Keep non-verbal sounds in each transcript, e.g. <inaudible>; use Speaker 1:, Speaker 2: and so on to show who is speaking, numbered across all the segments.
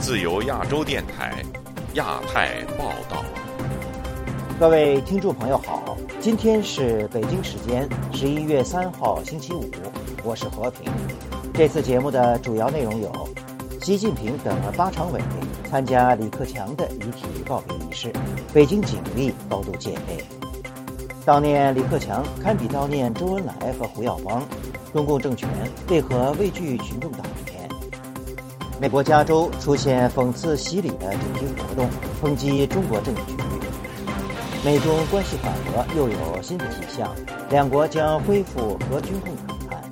Speaker 1: 自由亚洲电台，亚太报道。
Speaker 2: 各位听众朋友好，今天是北京时间十一月三号星期五，我是和平。这次节目的主要内容有：习近平等了八常委参加李克强的遗体告别仪式，北京警力高度戒备。悼念李克强堪比悼念周恩来和胡耀邦，中共政权为何畏惧群众党员？美国加州出现讽刺洗礼的主题活动，抨击中国政局。美中关系缓和又有新的迹象，两国将恢复和军控谈判。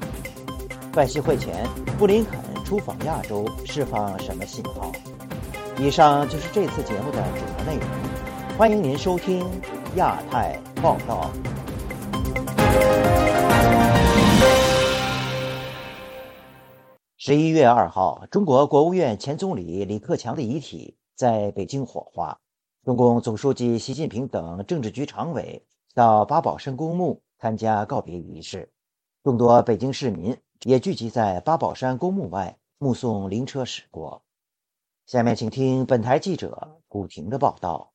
Speaker 2: 拜习会前，布林肯出访亚洲，释放什么信号？以上就是这次节目的主要内容。欢迎您收听亚太报道。十一月二号，中国国务院前总理李克强的遗体在北京火化。中共总书记习近平等政治局常委到八宝山公墓参加告别仪式，众多北京市民也聚集在八宝山公墓外目送灵车驶过。下面请听本台记者古婷的报道：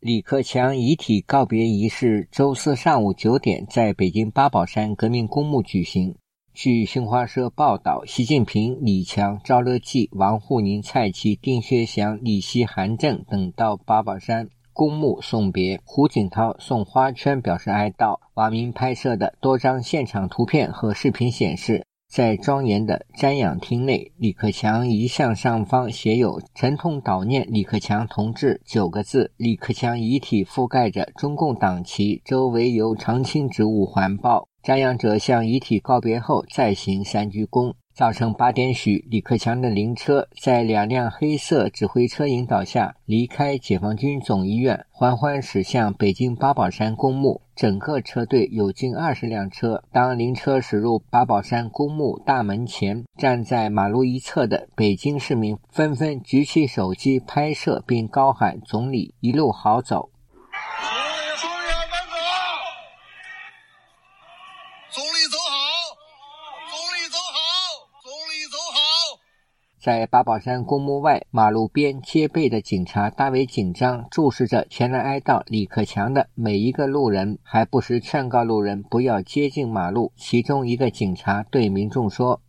Speaker 3: 李克强遗体告别仪式周四上午九点在北京八宝山革命公墓举行。据新华社报道，习近平、李强、赵乐际、王沪宁、蔡奇、丁薛祥、李希、韩正等到八宝山公墓送别。胡锦涛送花圈表示哀悼。网民拍摄的多张现场图片和视频显示，在庄严的瞻仰厅内，李克强遗像上方写有“沉痛悼念李克强同志”九个字。李克强遗体覆盖着中共党旗，周围由常青植物环抱。瞻仰者向遗体告别后，再行三鞠躬。早晨八点许，李克强的灵车在两辆黑色指挥车引导下离开解放军总医院，缓缓驶向北京八宝山公墓。整个车队有近二十辆车。当灵车驶入八宝山公墓大门前，站在马路一侧的北京市民纷纷举起手机拍摄，并高喊“总理一路好走”。在八宝山公墓外马路边戒备的警察大为紧张，注视着前来哀悼李克强的每一个路人，还不时劝告路人不要接近马路。其中一个警察对民众说：“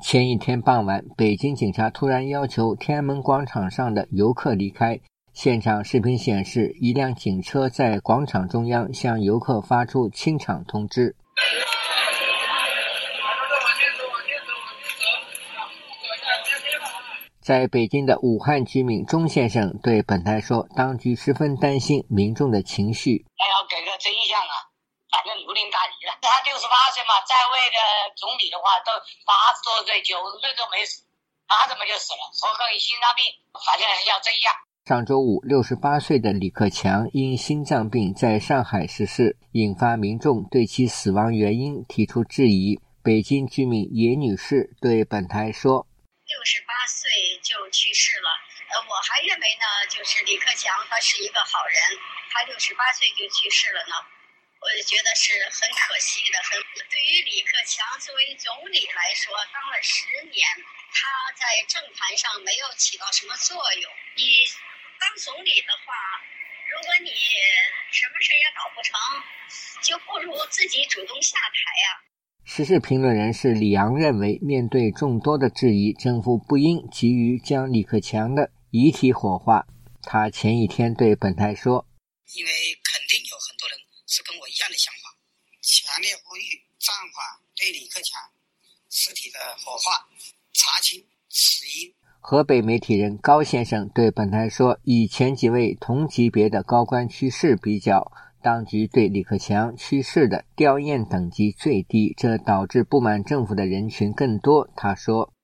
Speaker 3: 前一天傍晚，北京警察突然要求天安门广场上的游客离开。”现场视频显示，一辆警车在广场中央向游客发出清场通知。在北京的武汉居民钟先生对本台说：“当局十分担心民众的情绪。
Speaker 4: 还要给个真相啊！反正如临大敌了。他六十八岁嘛，在位的总理的话都八十多岁、九十岁都没死，他怎么就死了？说可以心脏病，反正要真相。”
Speaker 3: 上周五，六十八岁的李克强因心脏病在上海逝世，引发民众对其死亡原因提出质疑。北京居民叶女士对本台说：“
Speaker 5: 六十八岁就去世了，呃，我还认为呢，就是李克强他是一个好人，他六十八岁就去世了呢，我就觉得是很可惜的。很对于李克强作为总理来说，当了十年，他在政坛上没有起到什么作用。你。”当总理的话，如果你什么事也搞不成，就不如自己主动下台呀。
Speaker 3: 时事评论人士李昂认为，面对众多的质疑，政府不应急于将李克强的遗体火化。他前一天对本台说：“
Speaker 6: 因为肯定有很多人是跟我一样的想法，强烈呼吁暂缓对李克强尸体的火化，查清死因。”
Speaker 3: 河北媒体人高先生对本台说：“以前几位同级别的高官去世比较，当局对李克强去世的吊唁等级最低，这导致不满政府的人群更多。”他说：“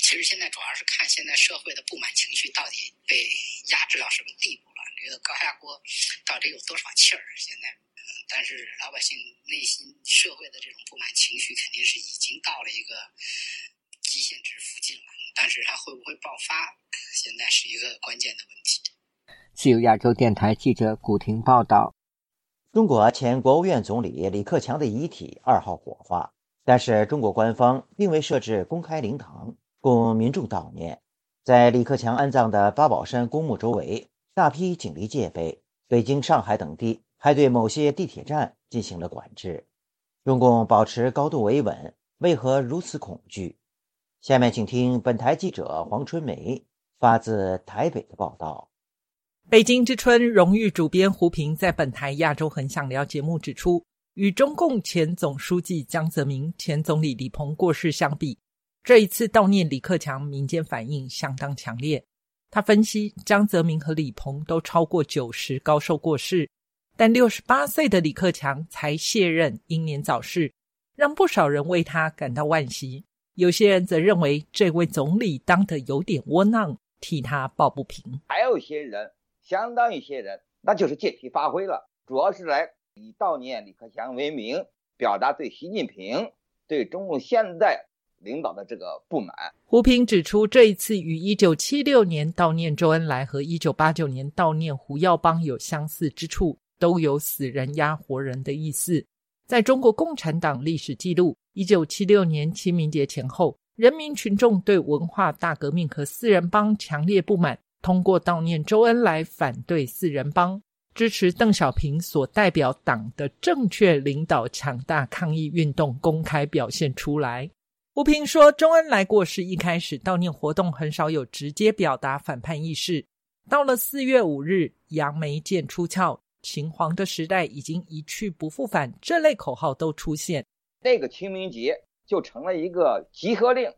Speaker 6: 其实现在主要是看现在社会的不满情绪到底被压制到什么地步了，这个高压锅到底有多少气儿？现在，但是老百姓内心社会的这种不满情绪肯定是已经到了一个极限值附近了。”但是它会不会爆发，现在是一个关键的问题。
Speaker 3: 自由亚洲电台记者古婷报道：
Speaker 2: 中国前国务院总理李克强的遗体二号火化，但是中国官方并未设置公开灵堂供民众悼念。在李克强安葬的八宝山公墓周围，大批警力戒备。北京、上海等地还对某些地铁站进行了管制。中共保持高度维稳，为何如此恐惧？下面请听本台记者黄春梅发自台北的报道。
Speaker 7: 北京之春荣誉主编胡平在本台《亚洲很想聊》节目指出，与中共前总书记江泽民、前总理李鹏过世相比，这一次悼念李克强，民间反应相当强烈。他分析，江泽民和李鹏都超过九十高寿过世，但六十八岁的李克强才卸任，英年早逝，让不少人为他感到惋惜。有些人则认为，这位总理当得有点窝囊，替他抱不平。
Speaker 8: 还有一些人。相当一些人，那就是借题发挥了，主要是来以悼念李克强为名，表达对习近平、对中共现在领导的这个不满。
Speaker 7: 胡平指出，这一次与1976年悼念周恩来和1989年悼念胡耀邦有相似之处，都有死人压活人的意思。在中国共产党历史记录，1976年清明节前后，人民群众对文化大革命和四人帮强烈不满。通过悼念周恩来，反对四人帮，支持邓小平所代表党的正确领导，强大抗议运动公开表现出来。胡平说，周恩来过世一开始，悼念活动很少有直接表达反叛意识。到了四月五日，杨梅见出鞘，秦皇的时代已经一去不复返，这类口号都出现。
Speaker 8: 那个清明节就成了一个集合令，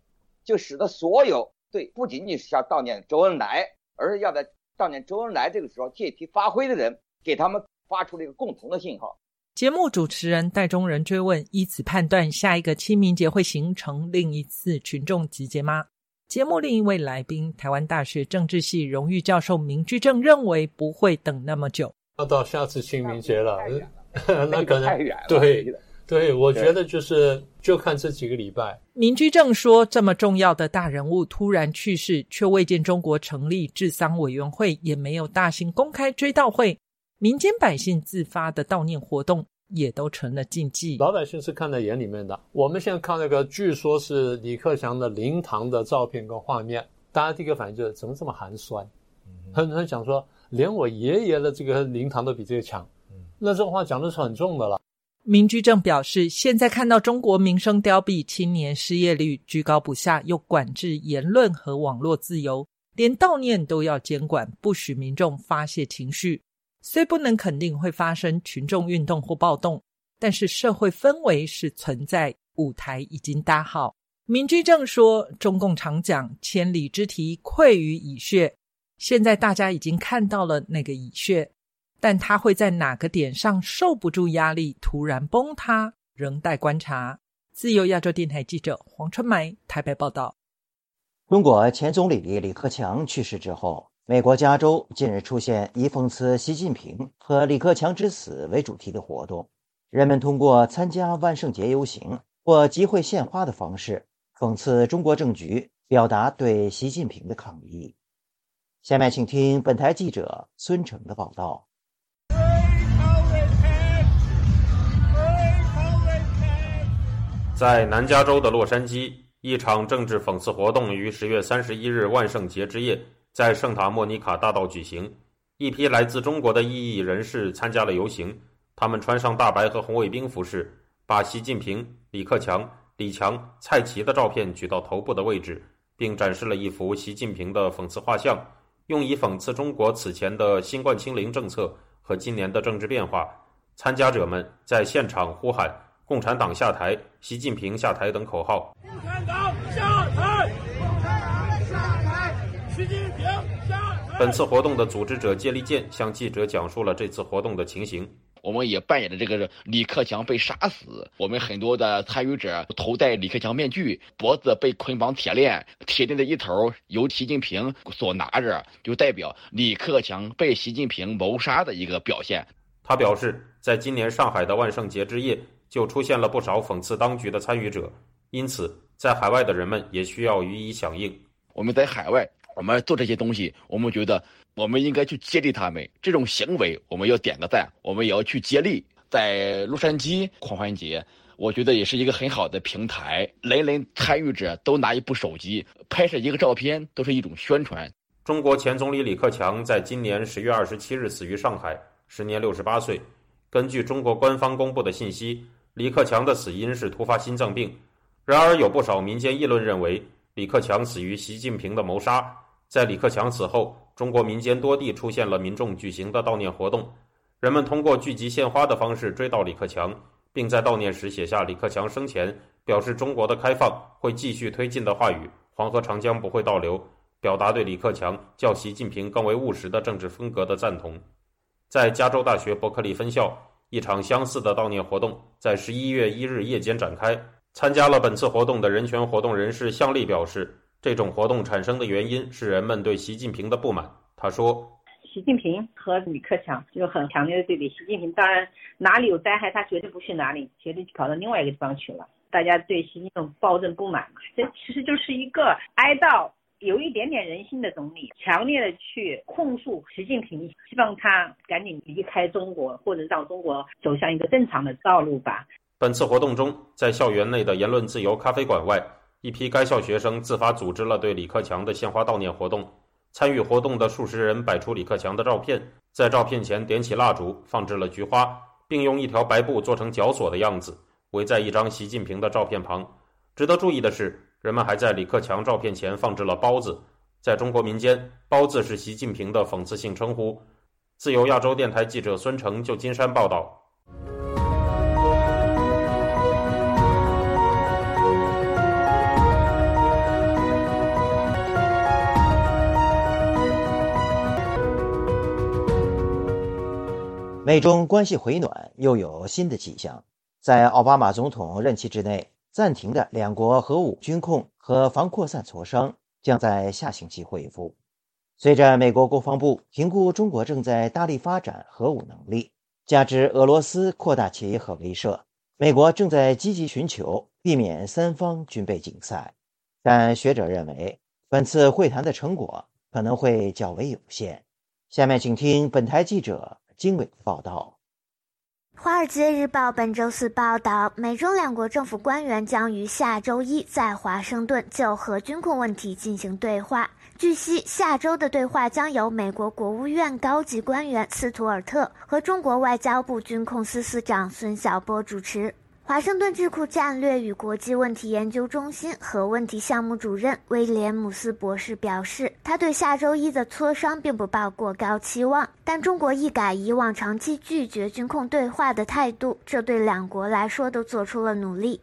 Speaker 8: 就使得所有对不仅仅是要悼念周恩来。而是要在悼念周恩来这个时候借题发挥的人，给他们发出了一个共同的信号。
Speaker 7: 节目主持人戴中仁追问：以此判断，下一个清明节会形成另一次群众集结吗？节目另一位来宾，台湾大学政治系荣誉教授明居正认为不会等那么久，
Speaker 9: 要到下次清明节了，<laughs>
Speaker 8: 那
Speaker 9: 可能 <laughs> 对。对，我觉得就是就看这几个礼拜。
Speaker 7: 民居正说，这么重要的大人物突然去世，却未见中国成立治丧委员会，也没有大型公开追悼会，民间百姓自发的悼念活动也都成了禁忌。
Speaker 9: 老百姓是看在眼里面的。我们现在看那个，据说是李克强的灵堂的照片跟画面，大家第一个反应就是怎么这么寒酸？很多人讲说，连我爷爷的这个灵堂都比这个强。那这话讲的是很重的了。
Speaker 7: 明居正表示，现在看到中国民生凋敝，青年失业率居高不下，又管制言论和网络自由，连悼念都要监管，不许民众发泄情绪。虽不能肯定会发生群众运动或暴动，但是社会氛围是存在，舞台已经搭好。明居正说，中共常讲“千里之堤，溃于蚁穴”，现在大家已经看到了那个蚁穴。但它会在哪个点上受不住压力突然崩塌，仍待观察。自由亚洲电台记者黄春梅台北报道。
Speaker 2: 中国前总理李克强去世之后，美国加州近日出现以讽刺习近平和李克强之死为主题的活动，人们通过参加万圣节游行或集会献花的方式讽刺中国政局，表达对习近平的抗议。下面请听本台记者孙成的报道。
Speaker 1: 在南加州的洛杉矶，一场政治讽刺活动于十月三十一日万圣节之夜在圣塔莫尼卡大道举行。一批来自中国的异议人士参加了游行，他们穿上大白和红卫兵服饰，把习近平、李克强、李强、蔡奇的照片举到头部的位置，并展示了一幅习近平的讽刺画像，用以讽刺中国此前的新冠清零政策和今年的政治变化。参加者们在现场呼喊。共产党下台，习近平下台等口号。
Speaker 10: 共产党下台，共产党下台，习近平下台。
Speaker 1: 本次活动的组织者接力健向记者讲述了这次活动的情形。
Speaker 11: 我们也扮演了这个李克强被杀死，我们很多的参与者头戴李克强面具，脖子被捆绑铁链，铁链的一头由习近平所拿着，就代表李克强被习近平谋杀的一个表现。
Speaker 1: 他表示，在今年上海的万圣节之夜。就出现了不少讽刺当局的参与者，因此在海外的人们也需要予以响应。
Speaker 11: 我们在海外我们做这些东西，我们觉得我们应该去接力他们这种行为，我们要点个赞，我们也要去接力。在洛杉矶狂欢节，我觉得也是一个很好的平台，人人参与者都拿一部手机拍摄一个照片，都是一种宣传。
Speaker 1: 中国前总理李克强在今年十月二十七日死于上海，时年六十八岁。根据中国官方公布的信息，李克强的死因是突发心脏病。然而，有不少民间议论认为，李克强死于习近平的谋杀。在李克强死后，中国民间多地出现了民众举行的悼念活动。人们通过聚集献花的方式追悼李克强，并在悼念时写下李克强生前表示中国的开放会继续推进的话语：“黄河长江不会倒流”，表达对李克强较习近平更为务实的政治风格的赞同。在加州大学伯克利分校，一场相似的悼念活动在十一月一日夜间展开。参加了本次活动的人权活动人士向丽表示，这种活动产生的原因是人们对习近平的不满。他说。
Speaker 12: 习近平和李克强就很强烈的对比。习近平当然哪里有灾害，他绝对不去哪里，绝对跑到另外一个地方去了。大家对习近平暴政不满嘛，这其实就是一个哀悼，有一点点人性的总理，强烈的去控诉习近平，希望他赶紧离开中国，或者让中国走向一个正常的道路吧。
Speaker 1: 本次活动中，在校园内的言论自由咖啡馆外，一批该校学生自发组织了对李克强的献花悼念活动。参与活动的数十人摆出李克强的照片，在照片前点起蜡烛，放置了菊花，并用一条白布做成绞索的样子，围在一张习近平的照片旁。值得注意的是，人们还在李克强照片前放置了包子。在中国民间，包子是习近平的讽刺性称呼。自由亚洲电台记者孙成，就金山报道。
Speaker 2: 美中关系回暖又有新的迹象，在奥巴马总统任期之内暂停的两国核武军控和防扩散磋商将在下星期恢复。随着美国国防部评估中国正在大力发展核武能力，加之俄罗斯扩大其核威慑，美国正在积极寻求避免三方军备竞赛。但学者认为，本次会谈的成果可能会较为有限。下面请听本台记者。经纬报道，《
Speaker 13: 华尔街日报》本周四报道，美中两国政府官员将于下周一在华盛顿就核军控问题进行对话。据悉，下周的对话将由美国国务院高级官员斯图尔特和中国外交部军控司司长孙晓波主持。华盛顿智库战略与国际问题研究中心核问题项目主任威廉姆斯博士表示，他对下周一的磋商并不抱过高期望，但中国一改以往长期拒绝军控对话的态度，这对两国来说都做出了努力。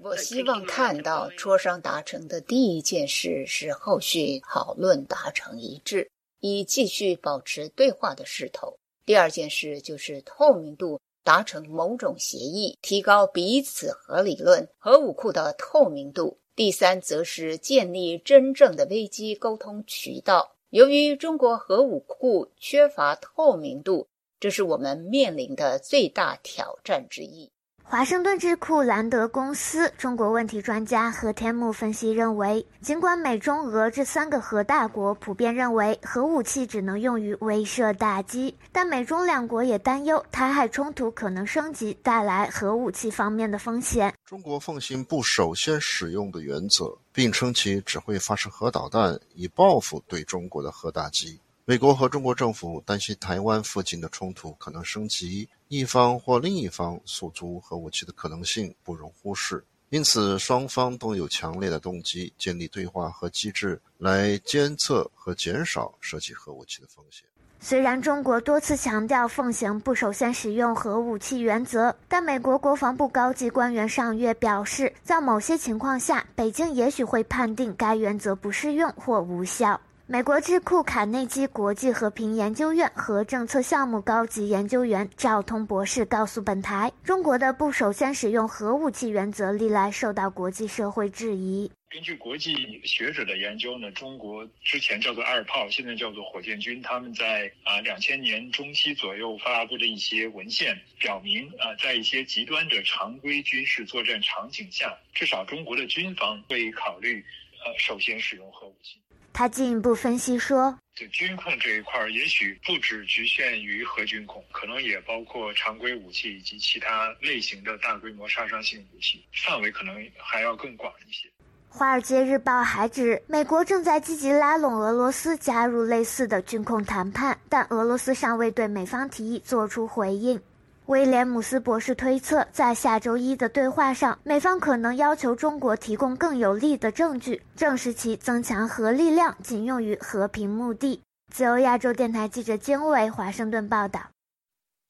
Speaker 14: 我希望看到磋商达成的第一件事是后续讨论达成一致，以继续保持对话的势头。第二件事就是透明度达成某种协议，提高彼此核理论、核武库的透明度。第三，则是建立真正的危机沟通渠道。由于中国核武库缺乏透明度，这是我们面临的最大挑战之一。
Speaker 13: 华盛顿智库兰德公司中国问题专家何天木分析认为，尽管美中俄这三个核大国普遍认为核武器只能用于威慑打击，但美中两国也担忧台海冲突可能升级，带来核武器方面的风险。
Speaker 15: 中国奉行不首先使用的原则，并称其只会发射核导弹以报复对中国的核打击。美国和中国政府担心台湾附近的冲突可能升级，一方或另一方诉诸核武器的可能性不容忽视。因此，双方都有强烈的动机建立对话和机制，来监测和减少涉及核武器的风险。
Speaker 13: 虽然中国多次强调奉行不首先使用核武器原则，但美国国防部高级官员上月表示，在某些情况下，北京也许会判定该原则不适用或无效。美国智库卡内基国际和平研究院核政策项目高级研究员赵通博士告诉本台：“中国的不首先使用核武器原则历来受到国际社会质疑。
Speaker 16: 根据国际学者的研究呢，中国之前叫做二炮，现在叫做火箭军，他们在啊两千年中期左右发布的一些文献表明啊，在一些极端的常规军事作战场景下，至少中国的军方会考虑呃首先使用核武器。
Speaker 13: 他进一步分析说，
Speaker 16: 对军控这一块儿，也许不只局限于核军控，可能也包括常规武器以及其他类型的大规模杀伤性武器，范围可能还要更广一些。
Speaker 13: 《华尔街日报》还指，美国正在积极拉拢俄罗斯加入类似的军控谈判，但俄罗斯尚未对美方提议做出回应。威廉姆斯博士推测，在下周一的对话上，美方可能要求中国提供更有力的证据，证实其增强核力量仅用于和平目的。自由亚洲电台记者金伟华盛顿报道。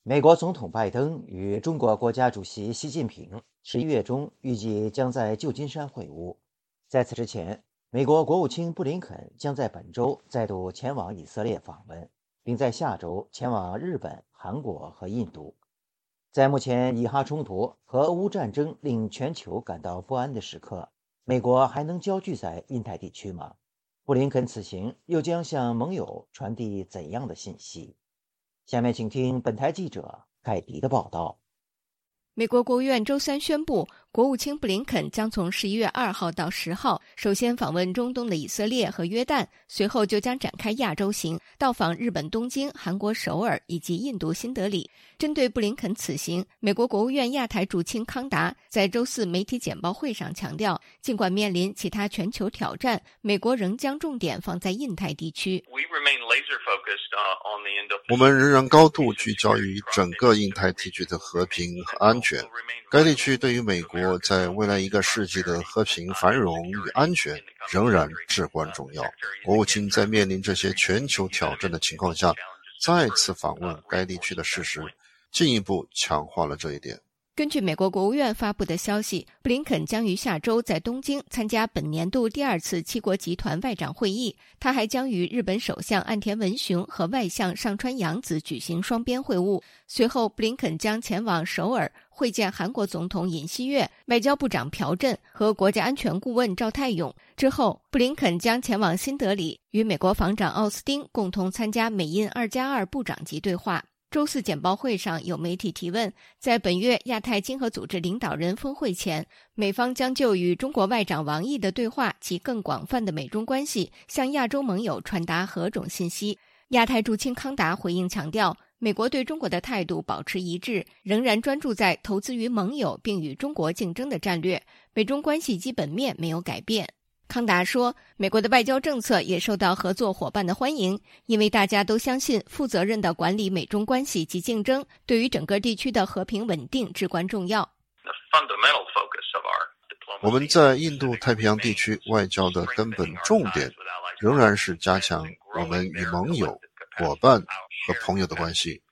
Speaker 2: 美国总统拜登与中国国家主席习近平十一月中预计将在旧金山会晤。在此之前，美国国务卿布林肯将在本周再度前往以色列访问，并在下周前往日本、韩国和印度。在目前以哈冲突和俄乌战争令全球感到不安的时刻，美国还能焦聚在印太地区吗？布林肯此行又将向盟友传递怎样的信息？下面请听本台记者凯迪的报道。
Speaker 17: 美国国务院周三宣布，国务卿布林肯将从十一月二号到十号，首先访问中东的以色列和约旦，随后就将展开亚洲行，到访日本东京、韩国首尔以及印度新德里。针对布林肯此行，美国国务院亚太驻青康达在周四媒体简报会上强调，尽管面临其他全球挑战，美国仍将重点放在印太地区。
Speaker 15: 我们仍然高度聚焦于整个印太地区的和平和安全。该地区对于美国在未来一个世纪的和平、繁荣与安全仍然至关重要。国务卿在面临这些全球挑战的情况下，再次访问该地区的事实。进一步强化了这一点。
Speaker 17: 根据美国国务院发布的消息，布林肯将于下周在东京参加本年度第二次七国集团外长会议。他还将与日本首相岸田文雄和外相上川洋子举行双边会晤。随后，布林肯将前往首尔会见韩国总统尹锡悦、外交部长朴振和国家安全顾问赵泰勇。之后，布林肯将前往新德里，与美国防长奥斯汀共同参加美印二加二部长级对话。周四简报会上，有媒体提问，在本月亚太经合组织领导人峰会前，美方将就与中国外长王毅的对话及更广泛的美中关系，向亚洲盟友传达何种信息？亚太驻青康达回应强调，美国对中国的态度保持一致，仍然专注在投资于盟友并与中国竞争的战略，美中关系基本面没有改变。康达说：“美国的外交政策也受到合作伙伴的欢迎，因为大家都相信负责任的管理美中关系及竞争对于整个地区的和平稳定至关重要。”
Speaker 15: 我们在印度太平洋地区外交的根本重点，仍然是加强我们与盟友、伙伴和朋友的关系，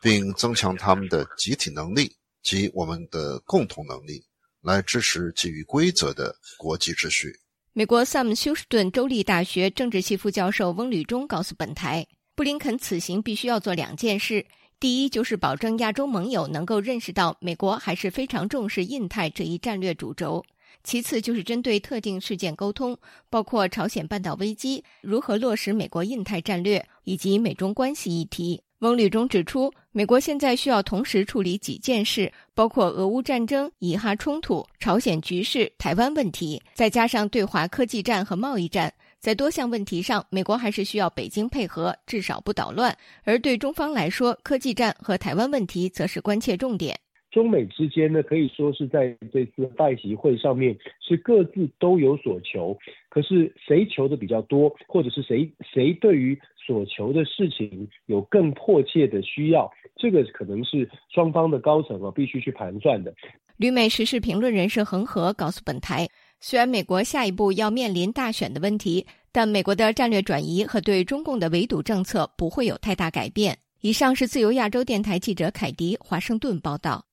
Speaker 15: 并增强他们的集体能力及我们的共同能力，来支持基于规则的国际秩序。
Speaker 17: 美国萨姆休斯顿州立大学政治系副教授翁吕中告诉本台，布林肯此行必须要做两件事：第一，就是保证亚洲盟友能够认识到美国还是非常重视印太这一战略主轴；其次，就是针对特定事件沟通，包括朝鲜半岛危机、如何落实美国印太战略以及美中关系议题。翁吕中指出，美国现在需要同时处理几件事，包括俄乌战争、以哈冲突、朝鲜局势、台湾问题，再加上对华科技战和贸易战。在多项问题上，美国还是需要北京配合，至少不捣乱。而对中方来说，科技战和台湾问题则是关切重点。
Speaker 18: 中美之间呢，可以说是在这次拜习会上面是各自都有所求，可是谁求的比较多，或者是谁谁对于。所求的事情有更迫切的需要，这个可能是双方的高层啊必须去盘算的。
Speaker 17: 旅美时事评论人士恒河告诉本台，虽然美国下一步要面临大选的问题，但美国的战略转移和对中共的围堵政策不会有太大改变。以上是自由亚洲电台记者凯迪华盛顿报道。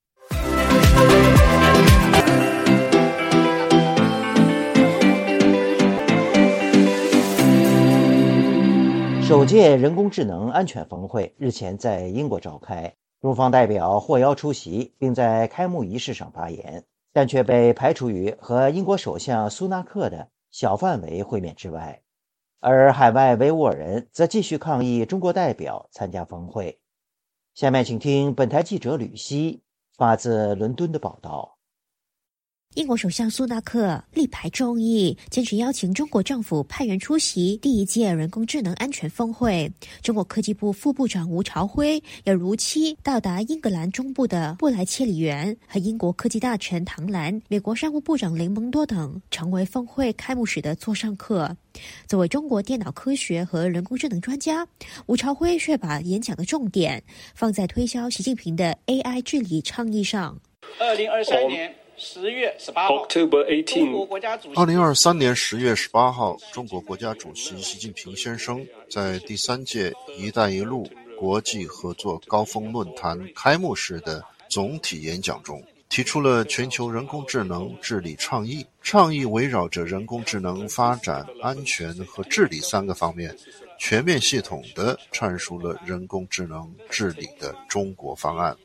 Speaker 2: 首届人工智能安全峰会日前在英国召开，中方代表获邀出席，并在开幕仪式上发言。但却被排除于和英国首相苏纳克的小范围会面之外。而海外维吾尔人则继续抗议中国代表参加峰会。下面请听本台记者吕希发自伦敦的报道。
Speaker 19: 英国首相苏纳克力排众议，坚持邀请中国政府派员出席第一届人工智能安全峰会。中国科技部副部长吴朝晖要如期到达英格兰中部的布莱切里园，和英国科技大臣唐兰、美国商务部长雷蒙多等成为峰会开幕式的座上客。作为中国电脑科学和人工智能专家，吴朝晖却把演讲的重点放在推销习近平的 AI 治理倡议上。
Speaker 20: 二零二三年。十月十八号，
Speaker 15: 二零二三年十月十八号，中国国家主席习近平先生在第三届“一带一路”国际合作高峰论坛开幕式的总体演讲中，提出了全球人工智能治理倡议。倡议围绕着人工智能发展、安全和治理三个方面，全面系统地阐述了人工智能治理的中国方案。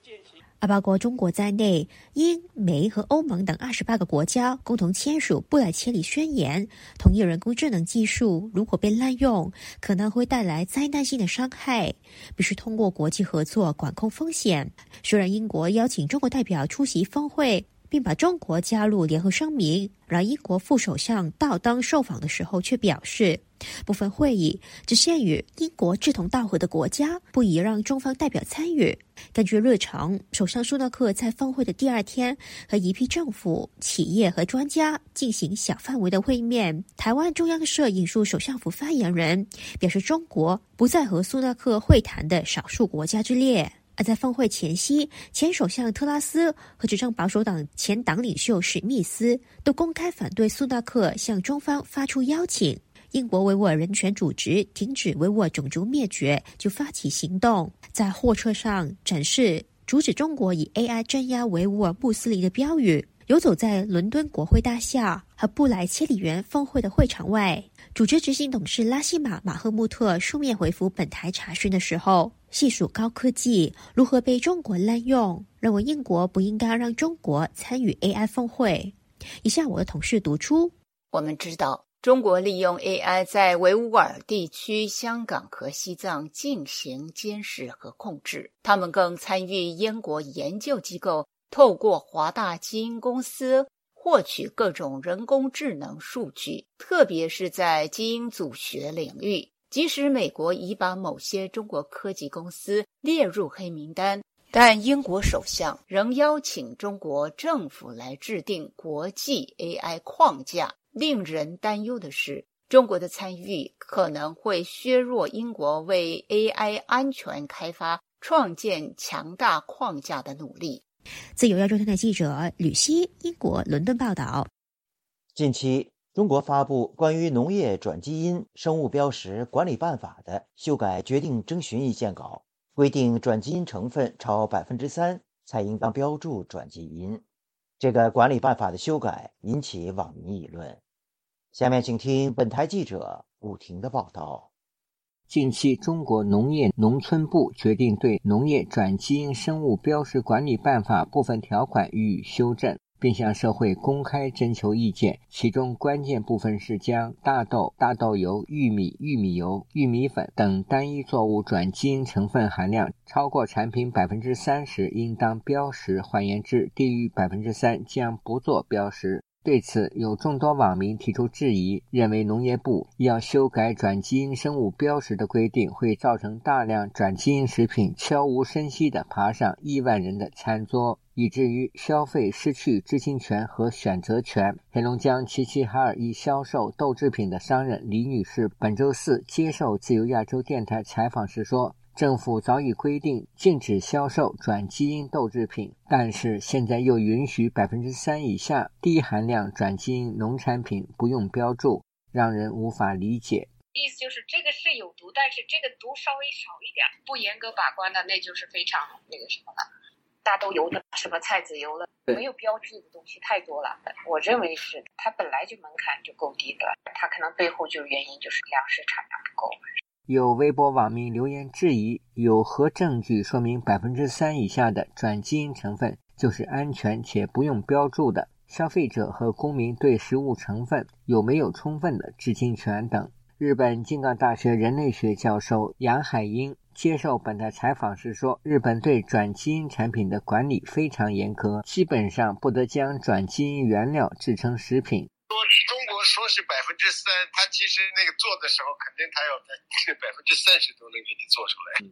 Speaker 19: 而包括中国在内，英、美和欧盟等二十八个国家共同签署《布莱切里宣言》，同意人工智能技术如果被滥用，可能会带来灾难性的伤害，必须通过国际合作管控风险。虽然英国邀请中国代表出席峰会。并把中国加入联合声明，让英国副首相道当受访的时候，却表示部分会议只限于英国志同道合的国家，不宜让中方代表参与。根据日程，首相苏纳克在峰会的第二天和一批政府、企业和专家进行小范围的会面。台湾中央社引述首相府发言人表示，中国不在和苏纳克会谈的少数国家之列。而在峰会前夕，前首相特拉斯和执政保守党前党领袖史密斯都公开反对苏纳克向中方发出邀请。英国维吾尔人权组织“停止维吾尔种族灭绝”就发起行动，在货车上展示阻止中国以 AI 镇压维吾尔穆斯林的标语，游走在伦敦国会大厦和布莱切里园峰会的会场外。组织执行董事拉希马马赫穆特书面回复本台查询的时候。细数高科技如何被中国滥用，认为英国不应该让中国参与 AI 峰会。以下我的同事读出：
Speaker 14: 我们知道，中国利用 AI 在维吾尔地区、香港和西藏进行监视和控制。他们更参与英国研究机构透过华大基因公司获取各种人工智能数据，特别是在基因组学领域。即使美国已把某些中国科技公司列入黑名单，但英国首相仍邀请中国政府来制定国际 AI 框架。令人担忧的是，中国的参与可能会削弱英国为 AI 安全开发创建强大框架的努力。
Speaker 19: 自由亚洲电台记者吕希，英国伦敦报道。
Speaker 2: 近期。中国发布关于农业转基因生物标识管理办法的修改决定征询意见稿，规定转基因成分超百分之三才应当标注转基因。这个管理办法的修改引起网民议论。下面请听本台记者武婷的报道。
Speaker 3: 近期，中国农业农村部决定对农业转基因生物标识管理办法部分条款予以修正。并向社会公开征求意见，其中关键部分是将大豆、大豆油、玉米、玉米油、玉米粉等单一作物转基因成分含量超过产品百分之三十应当标识，换言之，低于百分之三将不做标识。对此，有众多网民提出质疑，认为农业部要修改转基因生物标识的规定，会造成大量转基因食品悄无声息地爬上亿万人的餐桌。以至于消费失去知情权和选择权。黑龙江齐齐哈尔一销售豆制品的商人李女士本周四接受自由亚洲电台采访时说：“政府早已规定禁止销售转基因豆制品，但是现在又允许百分之三以下低含量转基因农产品不用标注，让人无法理解。
Speaker 21: 意思就是这个是有毒，但是这个毒稍微少一点，不严格把关的那就是非常那个什么了。”大豆油的什么菜籽油了，没有标志的东西太多了。我认为是它本来就门槛就够低的，它可能背后就原因就是粮食产量不够。
Speaker 3: 有微博网民留言质疑：有何证据说明百分之三以下的转基因成分就是安全且不用标注的？消费者和公民对食物成分有没有充分的知情权等。日本京港大学人类学教授杨海英接受本台采访时说：“日本对转基因产品的管理非常严格，基本上不得将转基因原料制成食品。
Speaker 22: 说中说是百分之三，他其实那个做的时候，肯定他要在百分之三十都能给你做出来。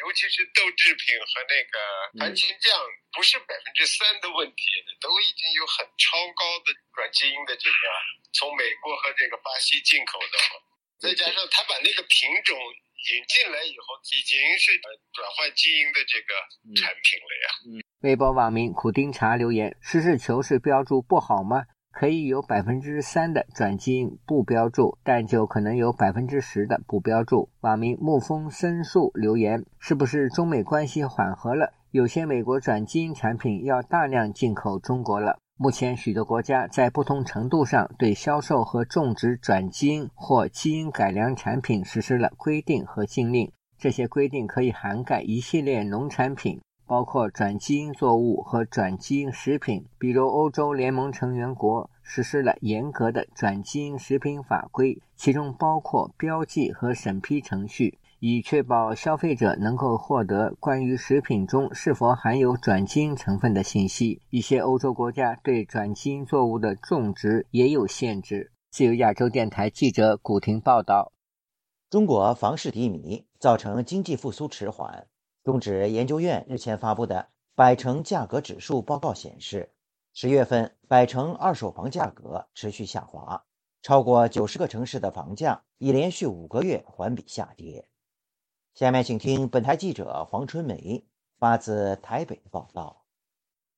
Speaker 22: 尤其是豆制品和那个番茄酱，不是百分之三的问题，都已经有很超高的转基因的这个从美国和这个巴西进口的。”再加上他把那个品种引进来以后，已经是转换基因的这个产品了呀。
Speaker 3: 微博网民苦丁茶留言：“实事求是标注不好吗？可以有百分之三的转基因不标注，但就可能有百分之十的不标注。”网民沐风申诉留言：“是不是中美关系缓和了？有些美国转基因产品要大量进口中国了。”目前，许多国家在不同程度上对销售和种植转基因或基因改良产品实施了规定和禁令。这些规定可以涵盖一系列农产品，包括转基因作物和转基因食品。比如，欧洲联盟成员国实施了严格的转基因食品法规，其中包括标记和审批程序。以确保消费者能够获得关于食品中是否含有转基因成分的信息。一些欧洲国家对转基因作物的种植也有限制。自由亚洲电台记者古婷报道：
Speaker 2: 中国房市低迷，造成经济复苏迟缓。中指研究院日前发布的百城价格指数报告显示，十月份百城二手房价格持续下滑，超过九十个城市的房价已连续五个月环比下跌。下面请听本台记者黄春梅发自台北的报道。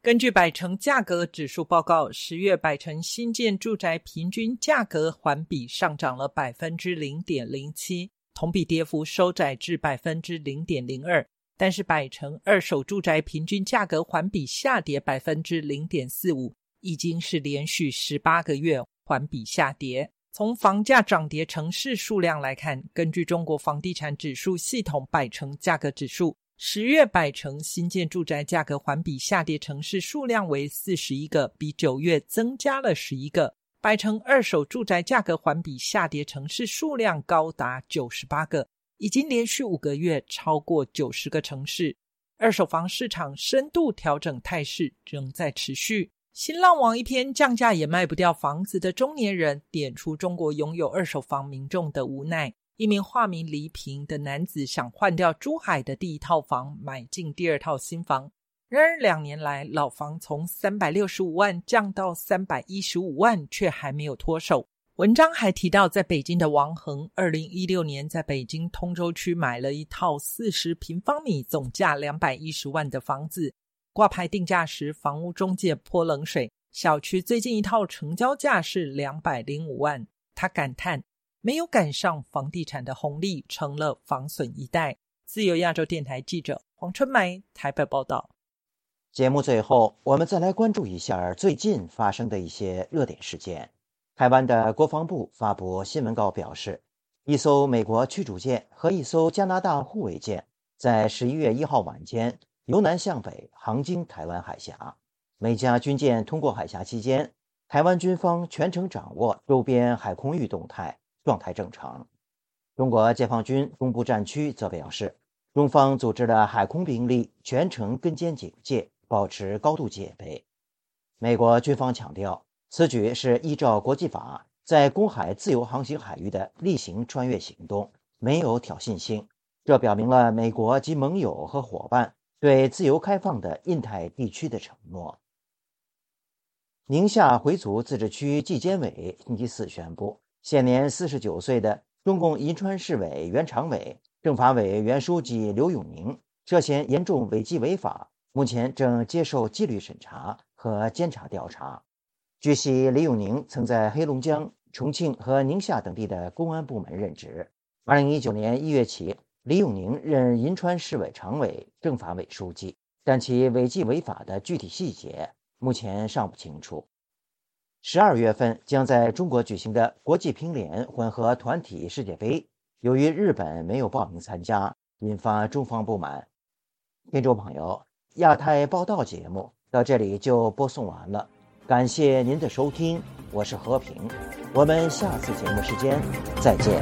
Speaker 7: 根据百城价格指数报告，十月百城新建住宅平均价格环比上涨了百分之零点零七，同比跌幅收窄至百分之零点零二。但是百城二手住宅平均价格环比下跌百分之零点四五，已经是连续十八个月环比下跌。从房价涨跌城市数量来看，根据中国房地产指数系统百城价格指数，十月百城新建住宅价格环比下跌城市数量为四十一个，比九月增加了十一个。百城二手住宅价格环比下跌城市数量高达九十八个，已经连续五个月超过九十个城市。二手房市场深度调整态势仍在持续。新浪网一篇降价也卖不掉房子的中年人，点出中国拥有二手房民众的无奈。一名化名黎平的男子想换掉珠海的第一套房，买进第二套新房。然而两年来，老房从三百六十五万降到三百一十五万，却还没有脱手。文章还提到，在北京的王恒，二零一六年在北京通州区买了一套四十平方米、总价两百一十万的房子。挂牌定价时，房屋中介泼冷水。小区最近一套成交价是两百零五万，他感叹没有赶上房地产的红利，成了房损一代。自由亚洲电台记者黄春梅台北报道。
Speaker 2: 节目最后，我们再来关注一下最近发生的一些热点事件。台湾的国防部发布新闻稿表示，一艘美国驱逐舰和一艘加拿大护卫舰在十一月一号晚间。由南向北航经台湾海峡，每家军舰通过海峡期间，台湾军方全程掌握周边海空域动态，状态正常。中国解放军东部战区则表示，中方组织的海空兵力全程跟监警戒，保持高度戒备。美国军方强调，此举是依照国际法在公海自由航行海域的例行穿越行动，没有挑衅性。这表明了美国及盟友和伙伴。对自由开放的印太地区的承诺。宁夏回族自治区纪监委星期四宣布，现年四十九岁的中共银川市委原常委、政法委原书记刘永宁涉嫌严重违纪违法，目前正接受纪律审查和监察调查。据悉，李永宁曾在黑龙江、重庆和宁夏等地的公安部门任职。二零一九年一月起。李永宁任银川市委常委、政法委书记，但其违纪违法的具体细节目前尚不清楚。十二月份将在中国举行的国际乒联混合团体世界杯，由于日本没有报名参加，引发中方不满。听众朋友，亚太报道节目到这里就播送完了，感谢您的收听，我是和平，我们下次节目时间再见。